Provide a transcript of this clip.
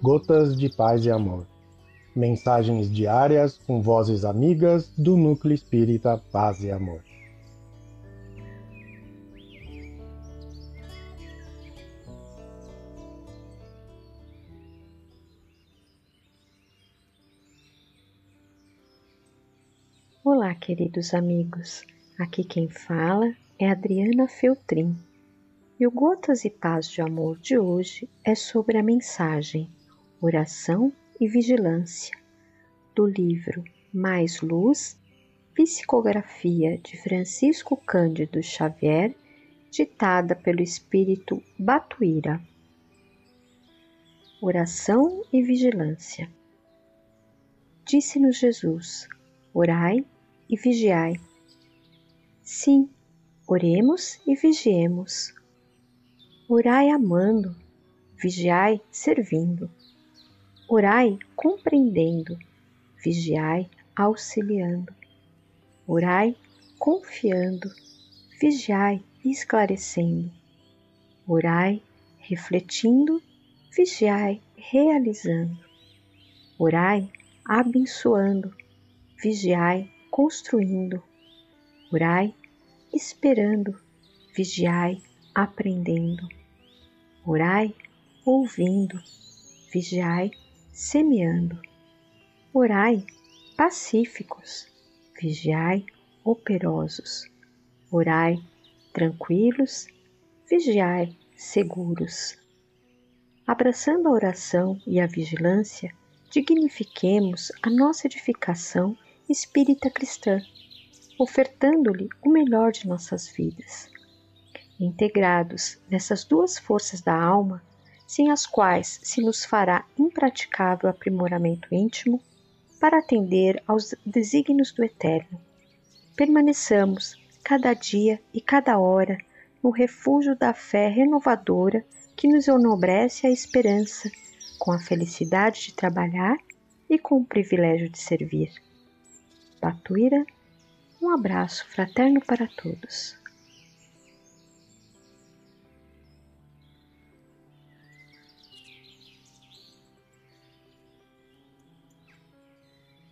Gotas de Paz e Amor. Mensagens diárias com vozes amigas do Núcleo Espírita Paz e Amor. Olá, queridos amigos. Aqui quem fala é Adriana Feltrin. E o Gotas e Paz de Amor de hoje é sobre a mensagem Oração e Vigilância, do livro Mais Luz, Psicografia de Francisco Cândido Xavier, ditada pelo Espírito Batuíra. Oração e Vigilância. Disse-nos Jesus: Orai e vigiai. Sim, oremos e vigiemos Orai amando, vigiai servindo. Orai compreendendo, vigiai auxiliando. Orai confiando, vigiai esclarecendo. Orai refletindo, vigiai realizando. Orai abençoando, vigiai construindo. Orai esperando, vigiai aprendendo. Orai ouvindo, vigiai semeando. Orai pacíficos, vigiai operosos. Orai tranquilos, vigiai seguros. Abraçando a oração e a vigilância, dignifiquemos a nossa edificação espírita cristã, ofertando-lhe o melhor de nossas vidas integrados nessas duas forças da alma, sem as quais se nos fará impraticável aprimoramento íntimo para atender aos desígnios do Eterno. Permaneçamos, cada dia e cada hora, no refúgio da fé renovadora que nos enobrece a esperança, com a felicidade de trabalhar e com o privilégio de servir. Batuíra, um abraço fraterno para todos.